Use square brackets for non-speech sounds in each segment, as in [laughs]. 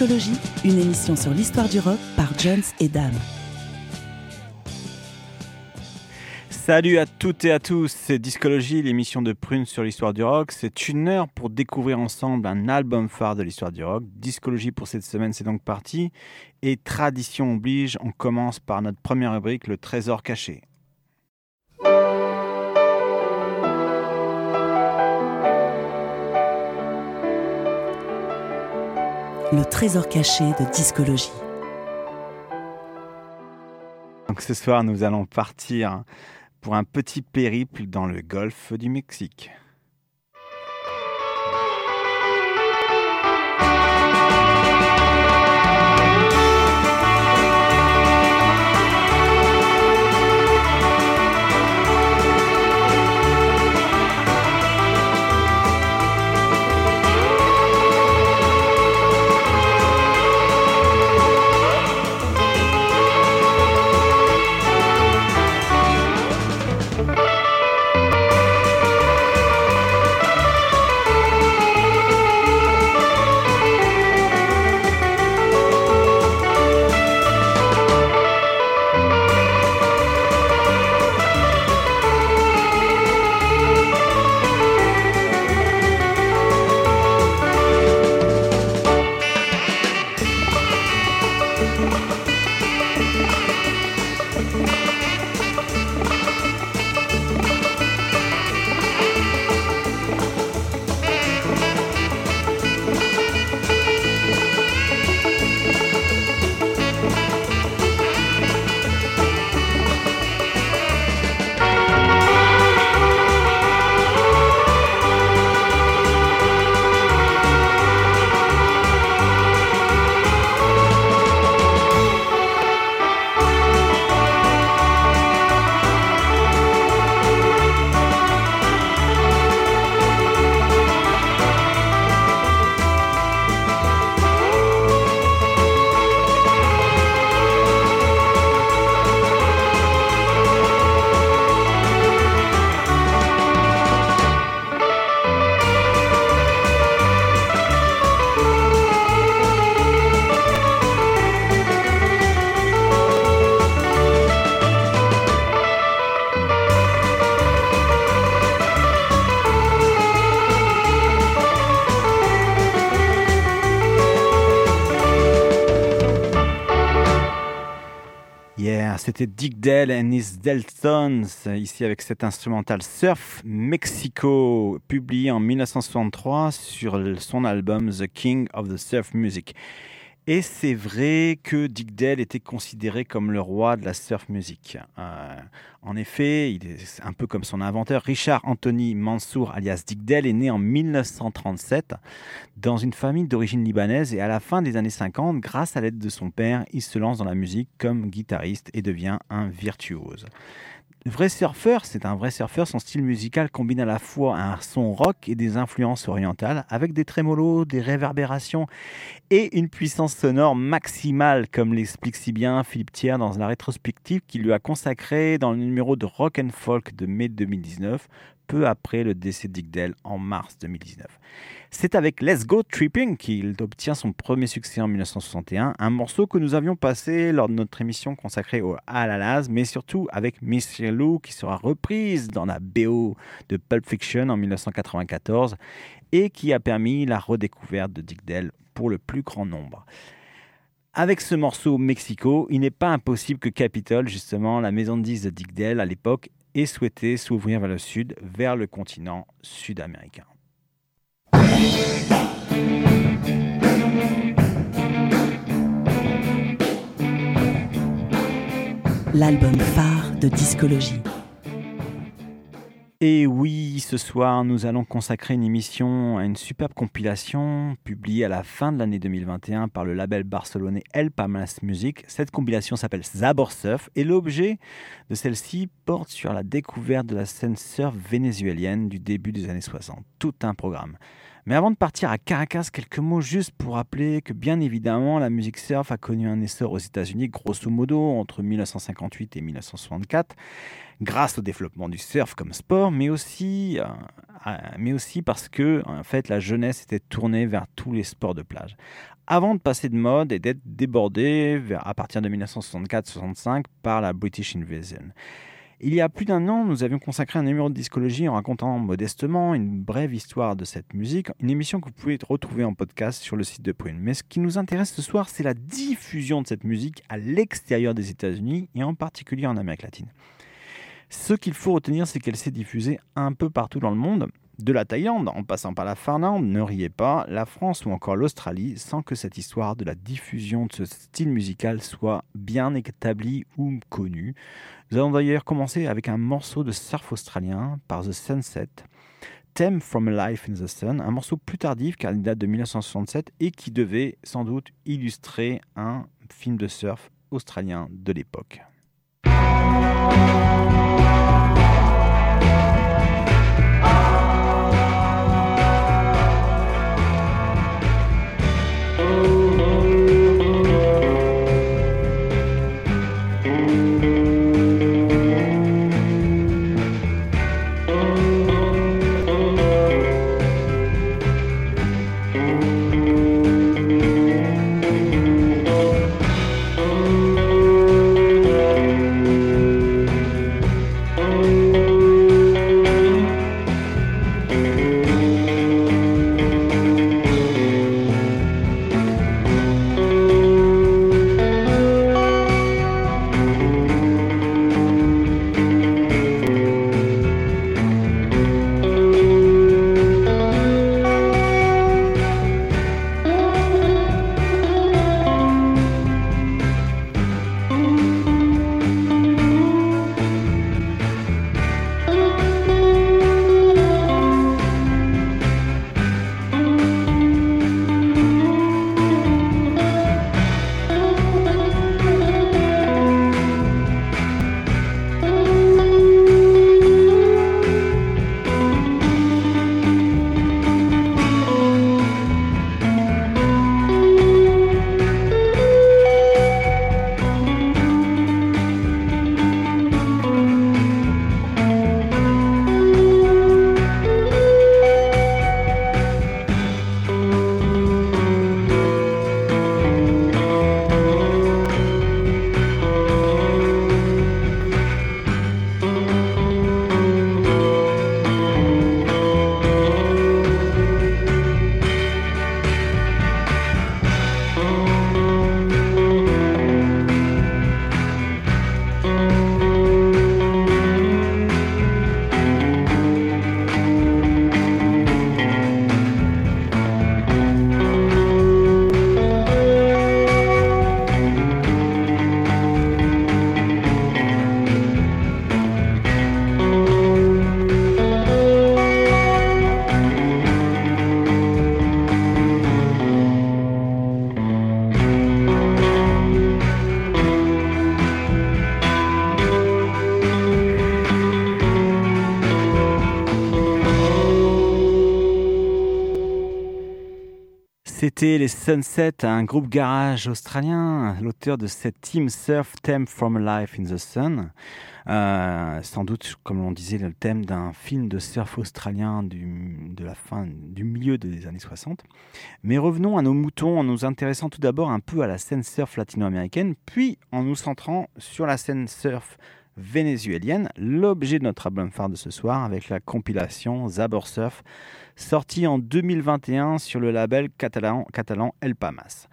Discologie, une émission sur l'histoire du rock par Jones et Dame. Salut à toutes et à tous, c'est Discologie, l'émission de Prune sur l'histoire du rock. C'est une heure pour découvrir ensemble un album phare de l'histoire du rock. Discologie pour cette semaine, c'est donc parti. Et tradition oblige, on commence par notre première rubrique, le trésor caché. Le trésor caché de discologie. Ce soir, nous allons partir pour un petit périple dans le golfe du Mexique. C'était Dick Dale and his Deltons, ici avec cet instrumental Surf Mexico, publié en 1963 sur son album The King of the Surf Music. Et c'est vrai que Dick était considéré comme le roi de la surf music. Euh, en effet, il est un peu comme son inventeur, Richard Anthony Mansour, alias Dick est né en 1937 dans une famille d'origine libanaise et à la fin des années 50, grâce à l'aide de son père, il se lance dans la musique comme guitariste et devient un virtuose. Vrai surfeur, c'est un vrai surfeur. Son style musical combine à la fois un son rock et des influences orientales, avec des trémolos, des réverbérations et une puissance sonore maximale, comme l'explique si bien Philippe Thiers dans la rétrospective qu'il lui a consacrée dans le numéro de Rock and Folk de mai 2019, peu après le décès Dale en mars 2019. C'est avec Let's Go Tripping qu'il obtient son premier succès en 1961, un morceau que nous avions passé lors de notre émission consacrée au Alalaz, mais surtout avec Miss Lou qui sera reprise dans la BO de Pulp Fiction en 1994 et qui a permis la redécouverte de Dick Dale pour le plus grand nombre. Avec ce morceau Mexico, il n'est pas impossible que Capitol, justement la maison de 10 de Dick Dale à l'époque, ait souhaité s'ouvrir vers le sud, vers le continent sud-américain. L'album phare de discologie. Et oui, ce soir, nous allons consacrer une émission à une superbe compilation publiée à la fin de l'année 2021 par le label barcelonais El Palmas Music. Cette compilation s'appelle Zabor Surf et l'objet de celle-ci porte sur la découverte de la scène surf vénézuélienne du début des années 60. Tout un programme. Mais avant de partir à Caracas, quelques mots juste pour rappeler que bien évidemment la musique surf a connu un essor aux États-Unis grosso modo entre 1958 et 1964 grâce au développement du surf comme sport, mais aussi, euh, mais aussi parce que en fait la jeunesse était tournée vers tous les sports de plage. Avant de passer de mode et d'être débordée vers, à partir de 1964-65 par la British Invasion. Il y a plus d'un an, nous avions consacré un numéro de discologie en racontant modestement une brève histoire de cette musique, une émission que vous pouvez retrouver en podcast sur le site de Prune. Mais ce qui nous intéresse ce soir, c'est la diffusion de cette musique à l'extérieur des États-Unis et en particulier en Amérique latine. Ce qu'il faut retenir, c'est qu'elle s'est diffusée un peu partout dans le monde, de la Thaïlande en passant par la Finlande, ne riez pas, la France ou encore l'Australie, sans que cette histoire de la diffusion de ce style musical soit bien établie ou connue. Nous allons d'ailleurs commencer avec un morceau de surf australien par The Sunset, Theme from a Life in the Sun, un morceau plus tardif car il date de 1967 et qui devait sans doute illustrer un film de surf australien de l'époque. Les Sunset, un groupe garage australien, l'auteur de cette Team Surf Theme from Life in the Sun. Euh, sans doute, comme on disait, le thème d'un film de surf australien du, de la fin, du milieu des années 60. Mais revenons à nos moutons en nous intéressant tout d'abord un peu à la scène surf latino-américaine, puis en nous centrant sur la scène surf vénézuélienne, l'objet de notre album phare de ce soir avec la compilation Zabor Surf sorti en 2021 sur le label catalan, El Pamas.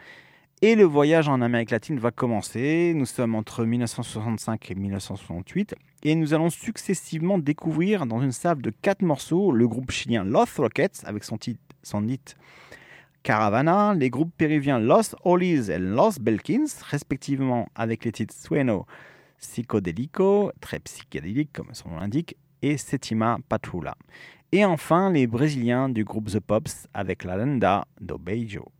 Et le voyage en Amérique latine va commencer. Nous sommes entre 1965 et 1968 et nous allons successivement découvrir dans une salle de quatre morceaux le groupe chilien Los Rockets avec son titre, Caravana, les groupes péruviens Los Olis et Los Belkins, respectivement avec les titres Sueno, Psychodélico, très psychédélique comme son nom l'indique, et Setima Patrula. Et enfin, les Brésiliens du groupe The Pops avec la lenda do Beijo.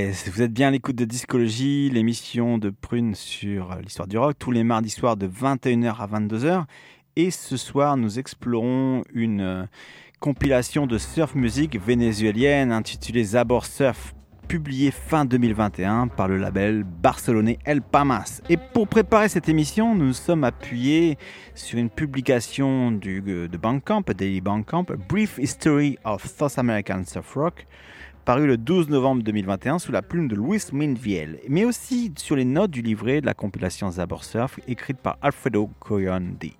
Ouais, vous êtes bien à l'écoute de Discologie, l'émission de Prune sur l'histoire du rock, tous les mardis soirs de 21h à 22h. Et ce soir, nous explorons une euh, compilation de surf musique vénézuélienne intitulée Zabor Surf, publiée fin 2021 par le label barcelonais El Pamas. Et pour préparer cette émission, nous sommes appuyés sur une publication du, de Bandcamp, Daily Bandcamp, Brief History of South American Surf Rock, paru le 12 novembre 2021 sous la plume de Luis Minviel, mais aussi sur les notes du livret de la compilation Zabor Surf écrite par Alfredo Coyondi.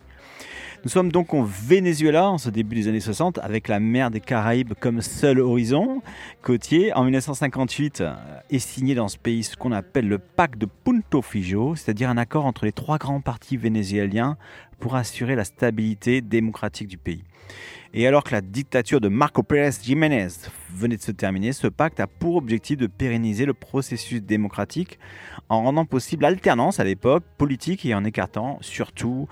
Nous sommes donc au Venezuela en ce début des années 60 avec la mer des Caraïbes comme seul horizon côtier. En 1958 euh, est signé dans ce pays ce qu'on appelle le pacte de Punto Fijo, c'est-à-dire un accord entre les trois grands partis vénézuéliens pour assurer la stabilité démocratique du pays. Et alors que la dictature de Marco Pérez Jiménez venait de se terminer, ce pacte a pour objectif de pérenniser le processus démocratique en rendant possible l'alternance à l'époque politique et en écartant surtout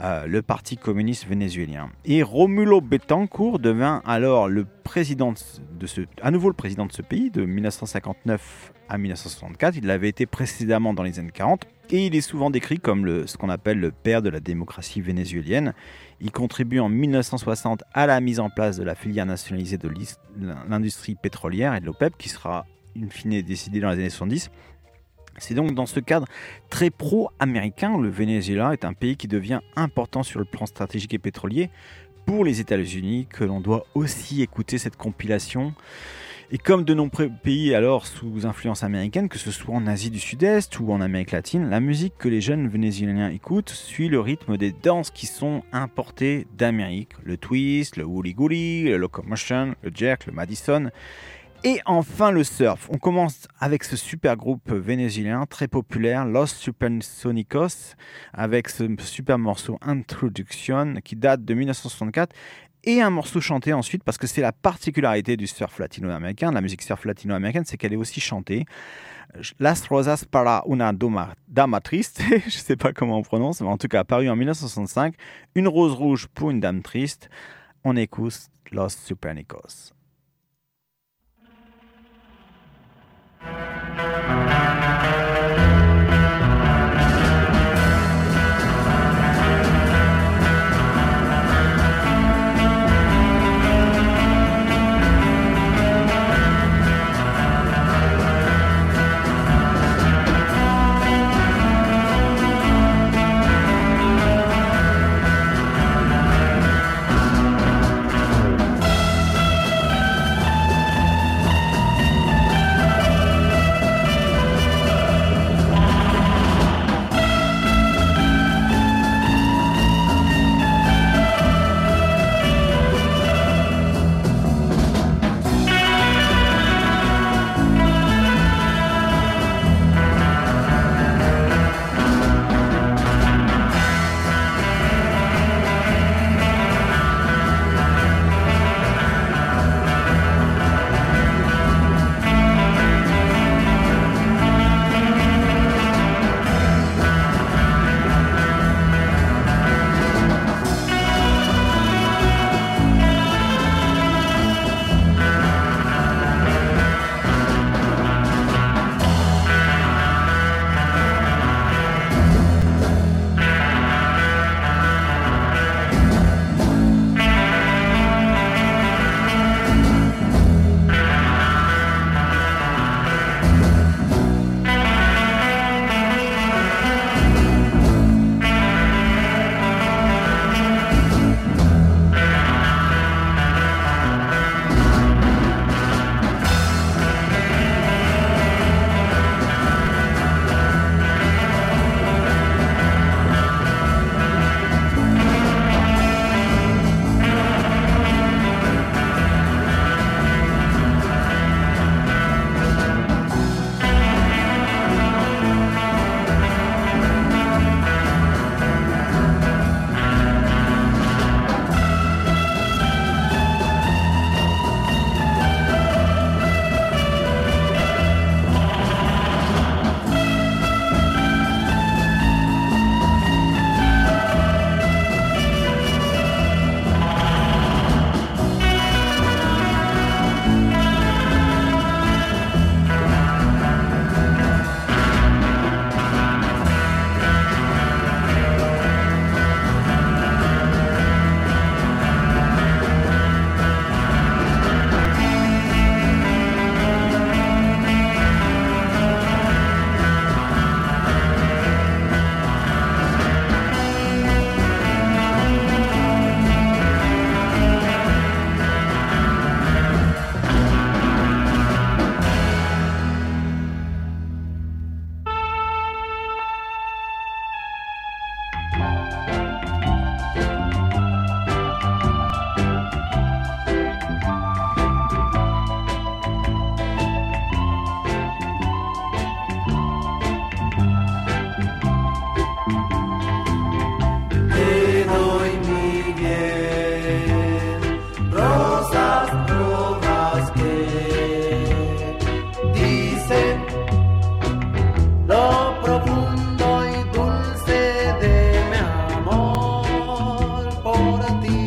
euh, le Parti communiste vénézuélien. Et Romulo Betancourt devint alors le président de ce, à nouveau le président de ce pays de 1959 à 1964. Il l'avait été précédemment dans les années 40 et il est souvent décrit comme le, ce qu'on appelle le père de la démocratie vénézuélienne. Il contribue en 1960 à la mise en place de la filière nationalisée de l'industrie pétrolière et de l'OPEP, qui sera in fine décidée dans les années 70. C'est donc dans ce cadre très pro-américain, le Venezuela est un pays qui devient important sur le plan stratégique et pétrolier pour les États-Unis, que l'on doit aussi écouter cette compilation et comme de nombreux pays alors sous influence américaine, que ce soit en Asie du Sud-Est ou en Amérique latine, la musique que les jeunes vénézuéliens écoutent suit le rythme des danses qui sont importées d'Amérique. Le twist, le woolly goolly, le locomotion, le jerk, le Madison. Et enfin le surf. On commence avec ce super groupe vénézuélien très populaire, Los Supersonicos, avec ce super morceau Introduction qui date de 1964 et un morceau chanté ensuite parce que c'est la particularité du surf latino-américain, la musique surf latino-américaine, c'est qu'elle est aussi chantée. Las Rosas para una dama triste, [laughs] je ne sais pas comment on prononce, mais en tout cas apparu en 1965, Une rose rouge pour une dame triste. On écoute Los Supernicos. ti.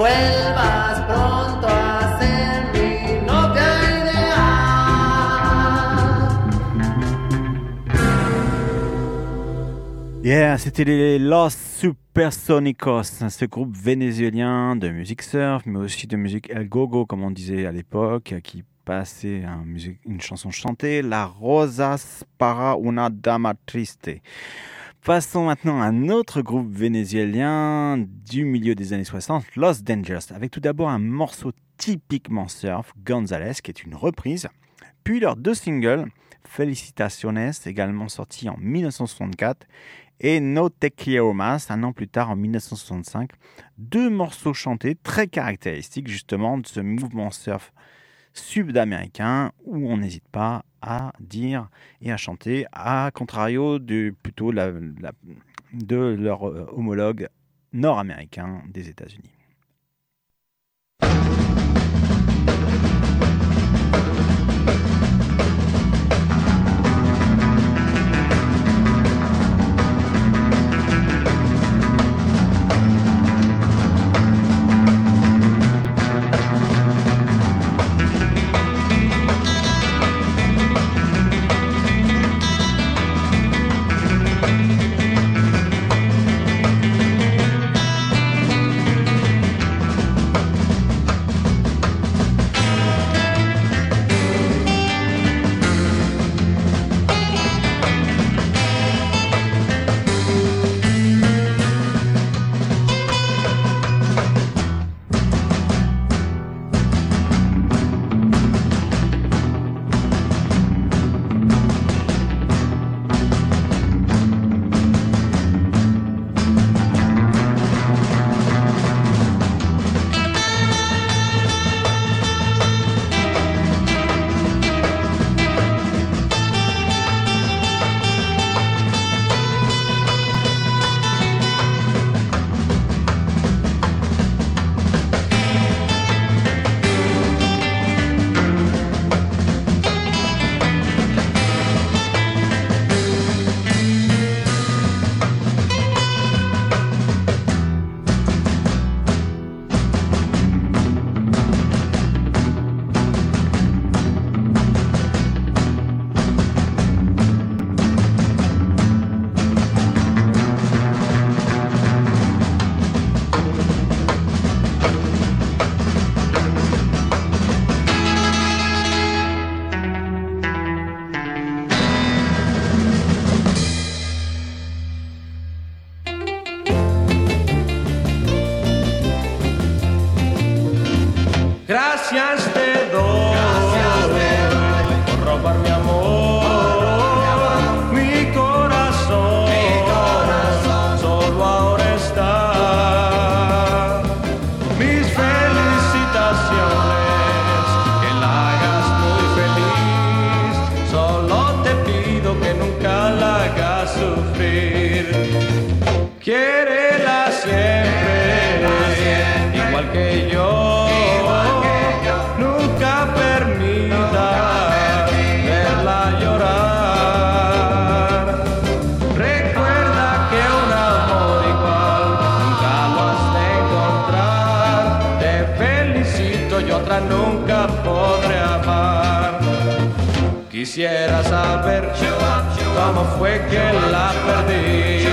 vuelvas pronto a ser mi novia. Yeah, c'était les Los Supersonicos, ce groupe vénézuélien de musique surf, mais aussi de musique el gogo, comme on disait à l'époque, qui passait une chanson chantée, La Rosas para una dama triste. Passons maintenant à un autre groupe vénézuélien du milieu des années 60, Los Dangers, avec tout d'abord un morceau typiquement surf, Gonzales, qui est une reprise, puis leurs deux singles, Felicitaciones, également sortis en 1964, et No Te Quiero Más, un an plus tard en 1965. Deux morceaux chantés très caractéristiques justement de ce mouvement surf sud-américain où on n'hésite pas à dire et à chanter, à contrario de plutôt de leur euh, homologue nord-américain des États-Unis. Quisiera saber cómo fue que la perdí.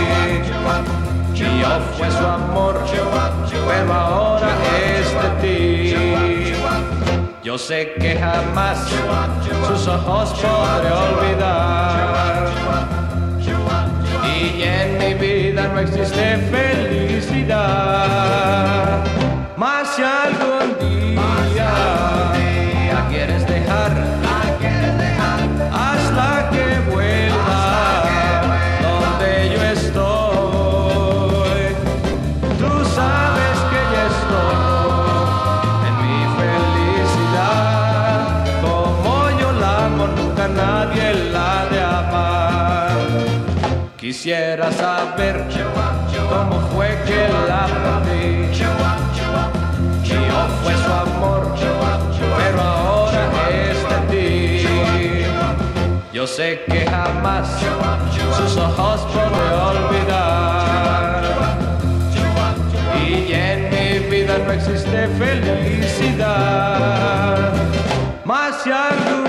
Y yo fue su amor, pero ahora es de ti. Yo sé que jamás sus ojos podré olvidar. Y en mi vida no existe felicidad. Más si algún día Quisiera saber cómo fue que la perdí. Yo fue su amor, pero ahora es de ti. Yo sé que jamás sus ojos podré olvidar. Y en mi vida no existe felicidad. Más si algún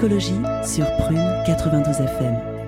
Discologie sur Prune 92 FM.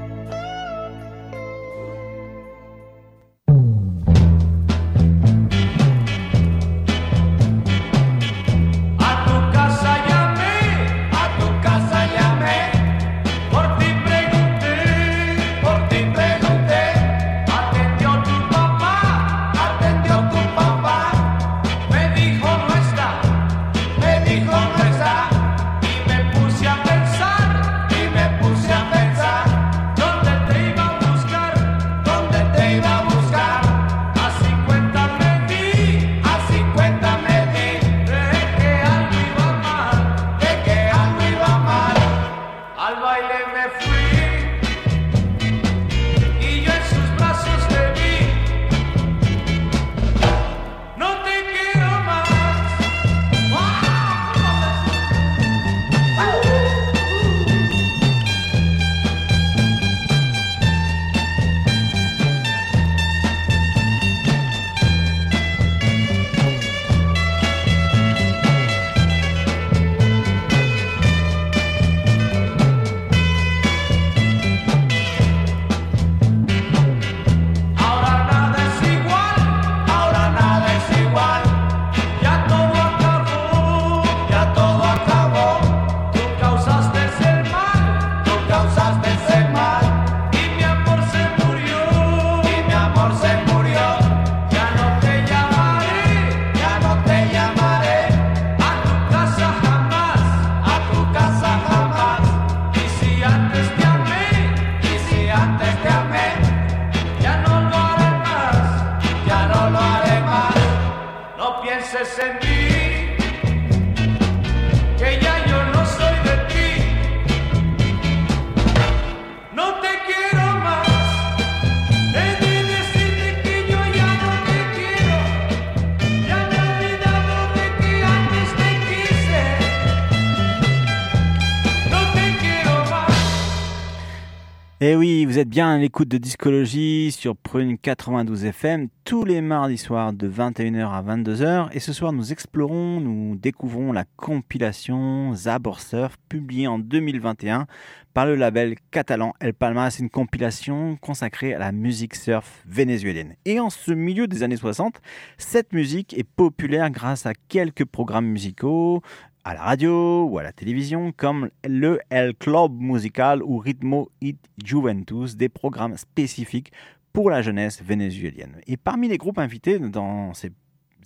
Bien à l'écoute de Discologie sur Prune 92 FM tous les mardis soirs de 21h à 22h. Et ce soir, nous explorons, nous découvrons la compilation Zabor Surf publiée en 2021 par le label catalan El Palma. C'est une compilation consacrée à la musique surf vénézuélienne. Et en ce milieu des années 60, cette musique est populaire grâce à quelques programmes musicaux, à la radio ou à la télévision, comme le El Club Musical ou Ritmo y Juventus, des programmes spécifiques pour la jeunesse vénézuélienne. Et parmi les groupes invités dans ces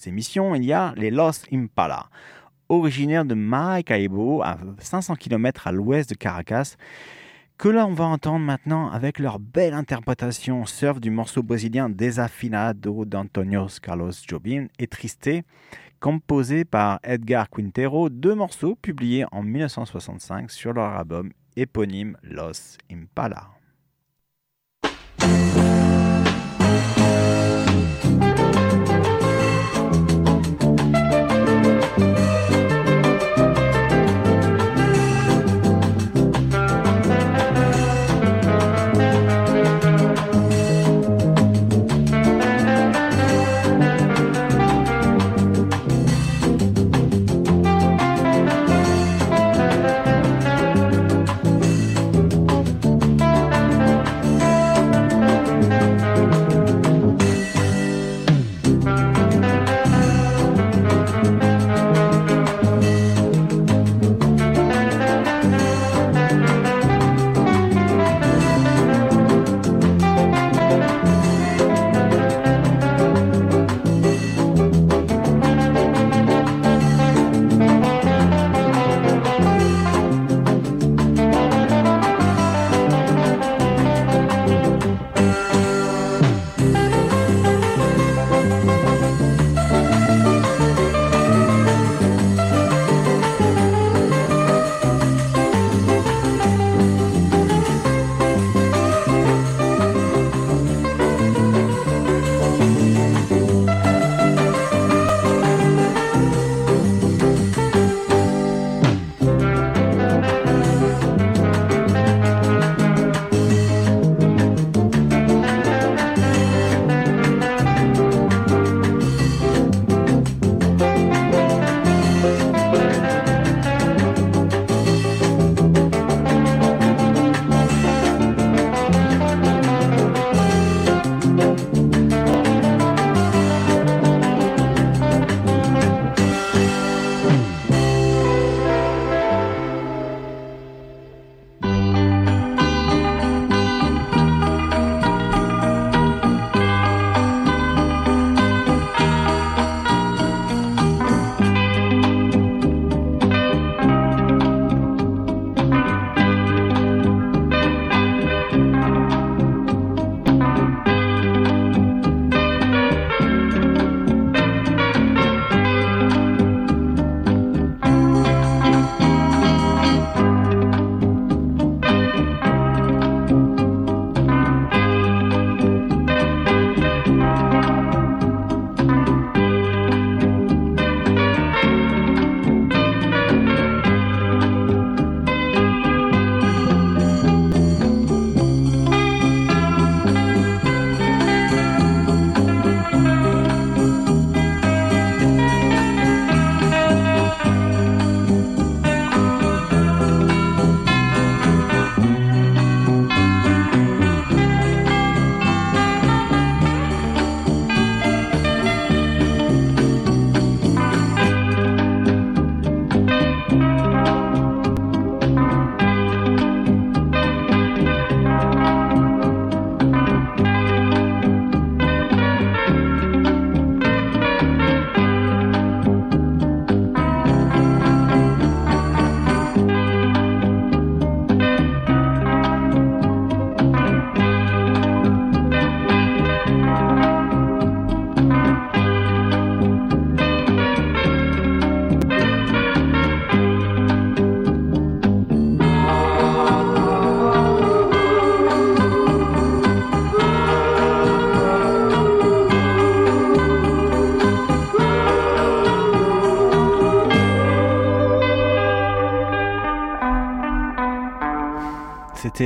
émissions, il y a les Los Impala, originaires de Maracaibo, à 500 km à l'ouest de Caracas, que là on va entendre maintenant avec leur belle interprétation surf du morceau brésilien Desafinado d'Antonio Carlos Jobim et Triste, composé par Edgar Quintero, deux morceaux publiés en 1965 sur leur album éponyme Los Impala.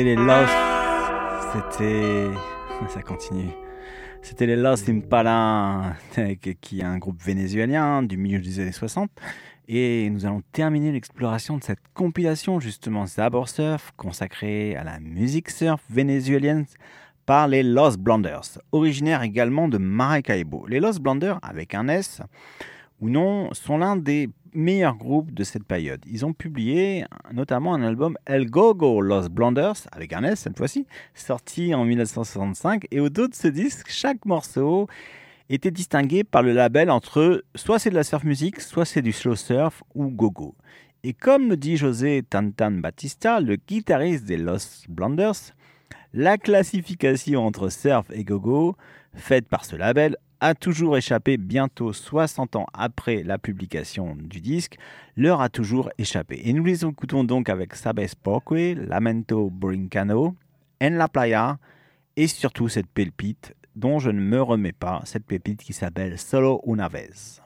C'était les Lost. C'était. [laughs] Ça continue. C'était les Lost Impala, [laughs] qui est un groupe vénézuélien du milieu des années 60. Et nous allons terminer l'exploration de cette compilation, justement, Zabor Surf, consacrée à la musique surf vénézuélienne par les Los Blonders, originaires également de Maracaibo. Les Los Blonders, avec un S ou non, sont l'un des meilleurs groupes de cette période. Ils ont publié notamment un album El Gogo Los Blonders, avec un S cette fois-ci, sorti en 1965. Et au dos de ce disque, chaque morceau était distingué par le label entre soit c'est de la surf music, soit c'est du slow surf ou gogo. Et comme le dit José Tantan Batista, le guitariste des Los Blonders, la classification entre surf et gogo, faite par ce label, a toujours échappé bientôt 60 ans après la publication du disque, leur a toujours échappé. Et nous les écoutons donc avec Sabes Poque, Lamento Brincano, En La Playa et surtout cette pépite dont je ne me remets pas, cette pépite qui s'appelle Solo Una Vez.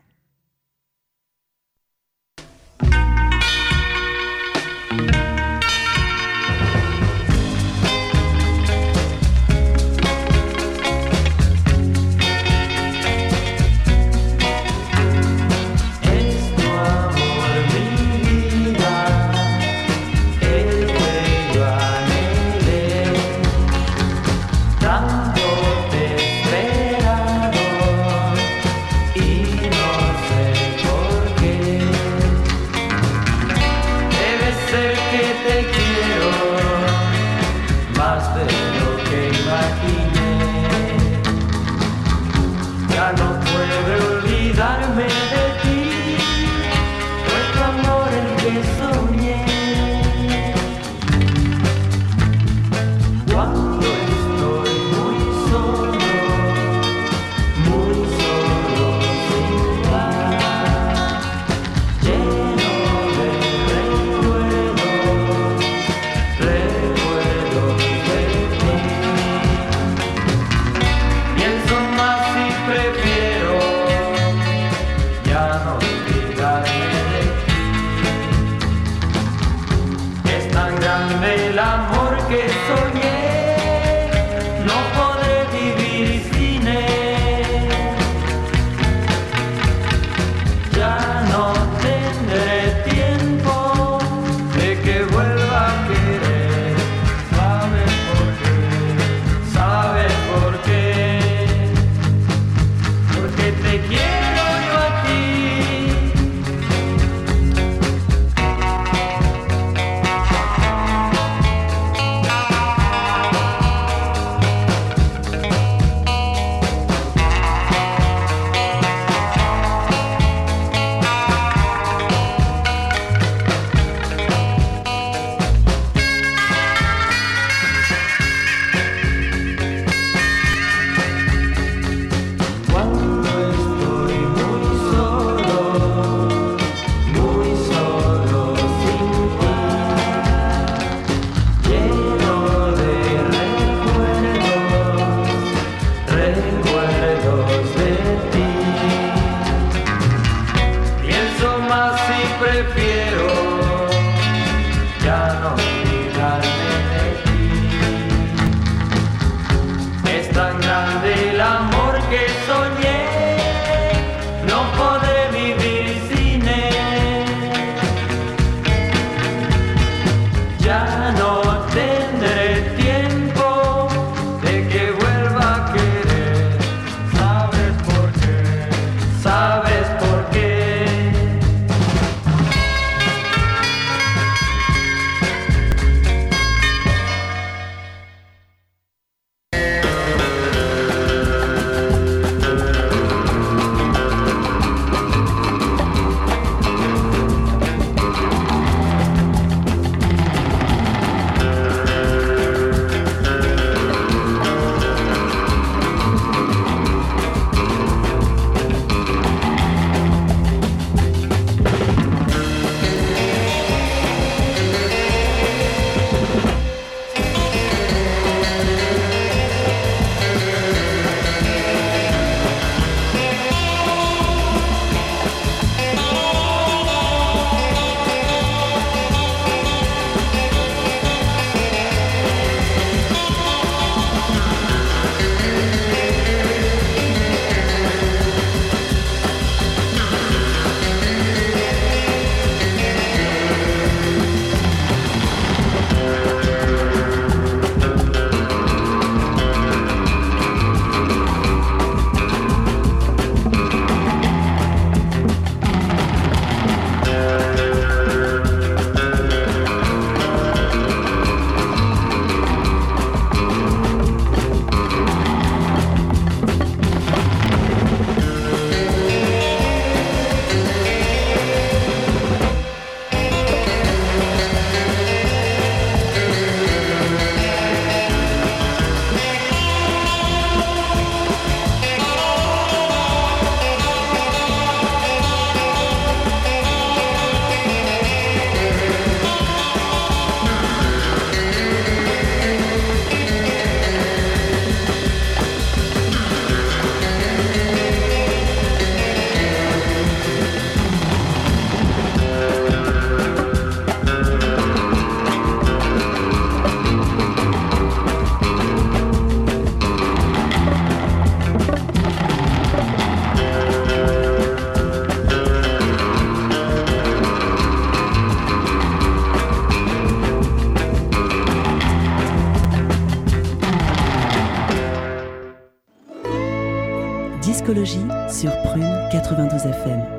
Prune 92 FM.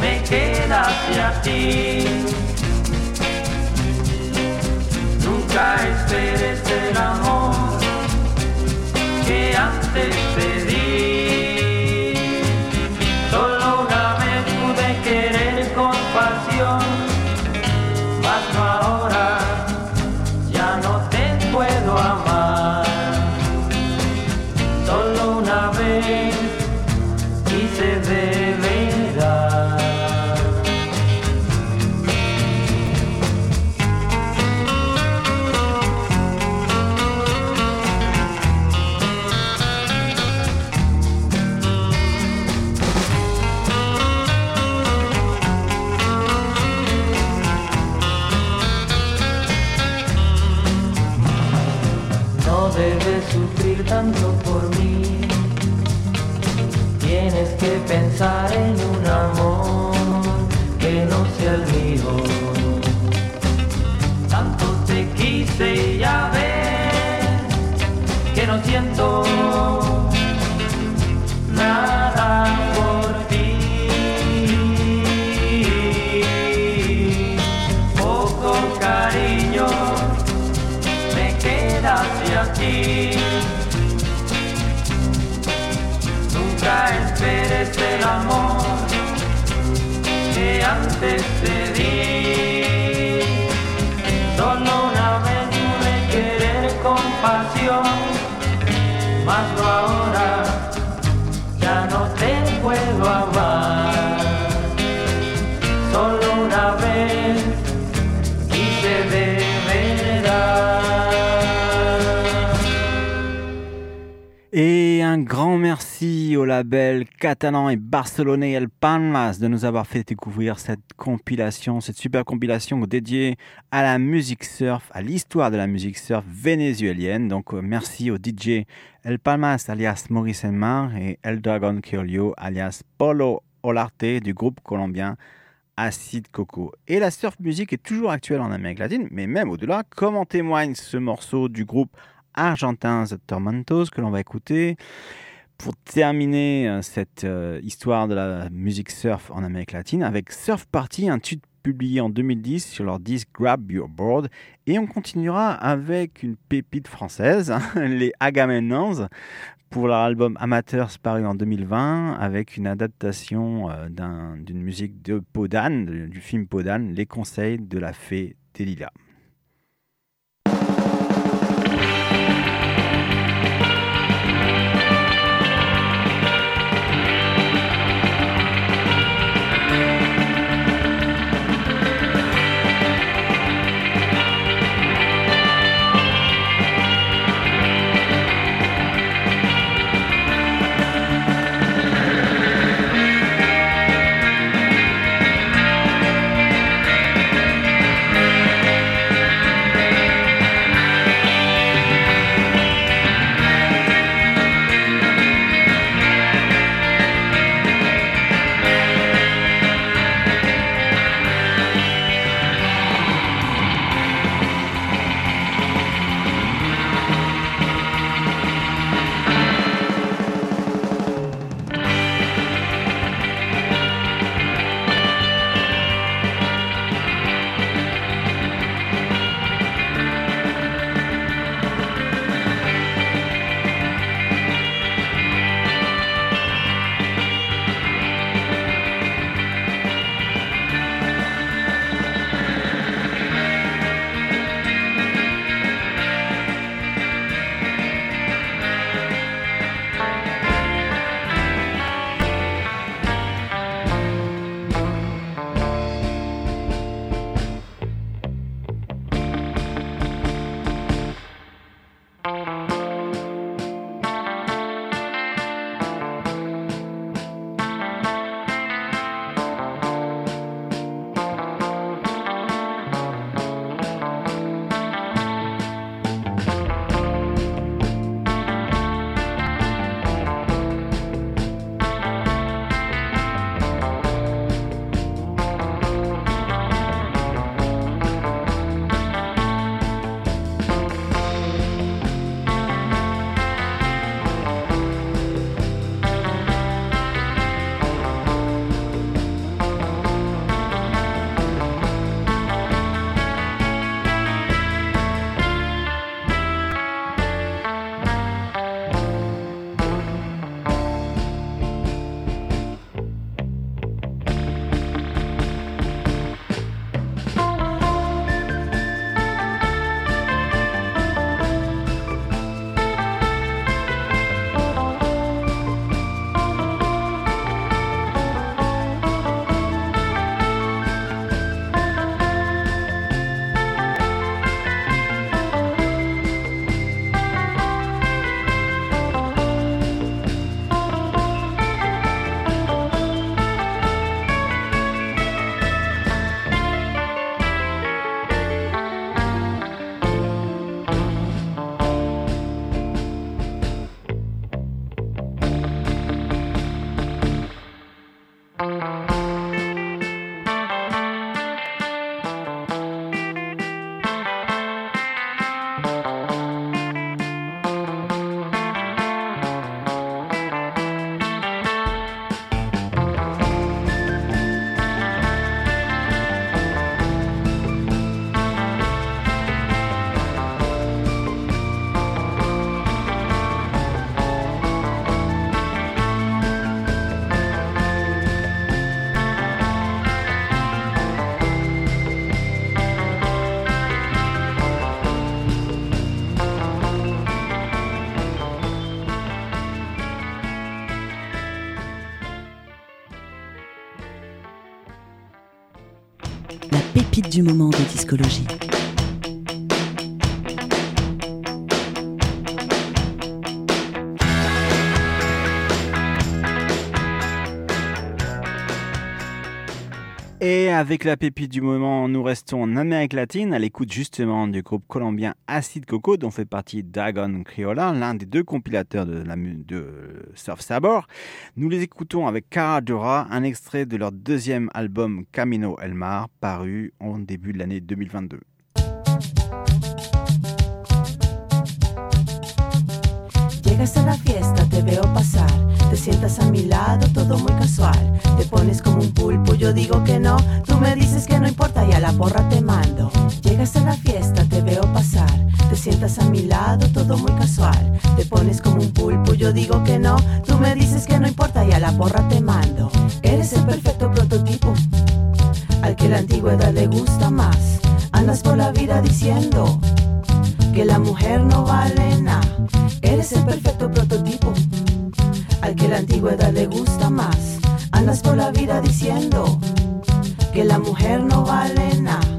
me queda hacia ti. Nunca esperes el amor que antes te Nada por ti, poco cariño me queda hacia ti. Nunca esperes el amor que antes de. No ahora, ya no te puedo amar. Solo una vez quise de verdad. Et un grand merci au label catalan et barcelonais El Palmas de nous avoir fait découvrir cette compilation, cette super compilation dédiée à la musique surf, à l'histoire de la musique surf vénézuélienne. Donc euh, merci au DJ El Palmas alias Maurice Elmar et El Dragon Criollo alias Polo Olarte du groupe colombien Acid Coco. Et la surf music est toujours actuelle en Amérique latine, mais même au-delà, comme en témoigne ce morceau du groupe argentin The Tormentos que l'on va écouter pour terminer euh, cette euh, histoire de la musique surf en Amérique latine avec Surf Party, un titre publié en 2010 sur leur disque Grab Your Board. Et on continuera avec une pépite française, hein, [laughs] les Agamemnons, pour leur album Amateurs paru en 2020 avec une adaptation euh, d'un- d'une musique de Podane, du film Podane, Les conseils de la fée Delilah. Du moment de discologie. Avec la pépite du moment, nous restons en Amérique latine à l'écoute justement du groupe colombien Acid Coco dont fait partie Dagon Criolla, l'un des deux compilateurs de, la, de Surf Sabor. Nous les écoutons avec Cara Dura, un extrait de leur deuxième album Camino El Mar paru en début de l'année 2022. Llegas a la fiesta, te veo pasar, te sientas a mi lado, todo muy casual. Te pones como un pulpo, yo digo que no, tú me dices que no importa y a la porra te mando. Llegas a la fiesta, te veo pasar, te sientas a mi lado, todo muy casual. Te pones como un pulpo, yo digo que no, tú me dices que no importa y a la porra te mando. Eres el perfecto prototipo, al que la antigüedad le gusta más. Andas por la vida diciendo que la mujer no vale nada. Eres el perfecto prototipo al que la antigüedad le gusta más. Andas por la vida diciendo que la mujer no vale nada.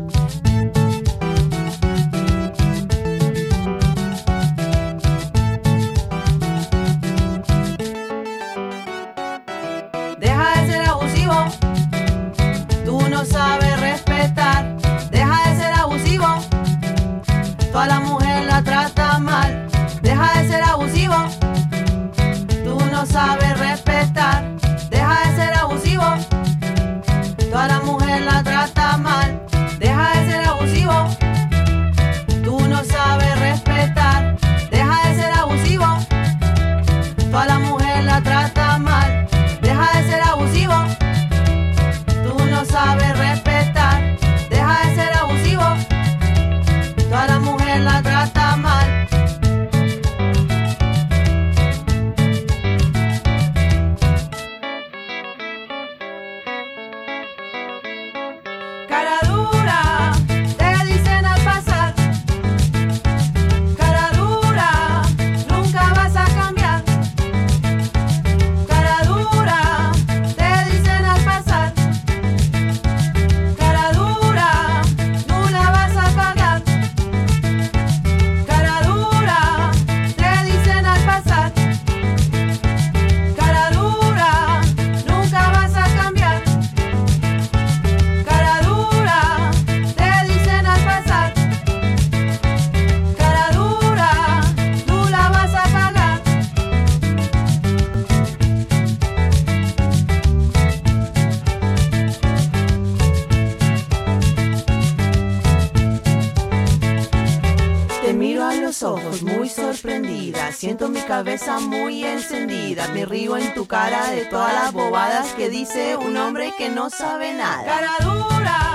Sorprendida, siento mi cabeza muy encendida, me río en tu cara de todas las bobadas que dice un hombre que no sabe nada. Cara dura,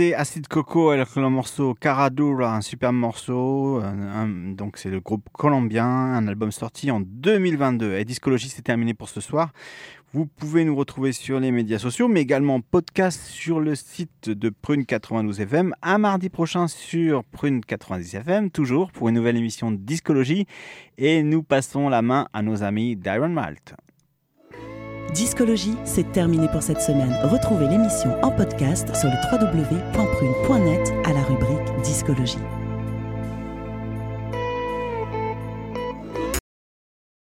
Acid Coco avec le morceau Caradura, un super morceau. un- donc c'est le groupe colombien, un album sorti en 2022. Et Discologie, c'est terminé pour ce soir. Vous pouvez nous retrouver sur les médias sociaux, mais également podcast sur le site de Prune 92 FM. Un mardi prochain sur Prune 90 FM, toujours pour une nouvelle émission de Discologie. Et nous passons la main à nos amis d'Iron Malt. Discologie, c'est terminé pour cette semaine. Retrouvez l'émission en podcast sur le www.prune.net à la rubrique Discologie.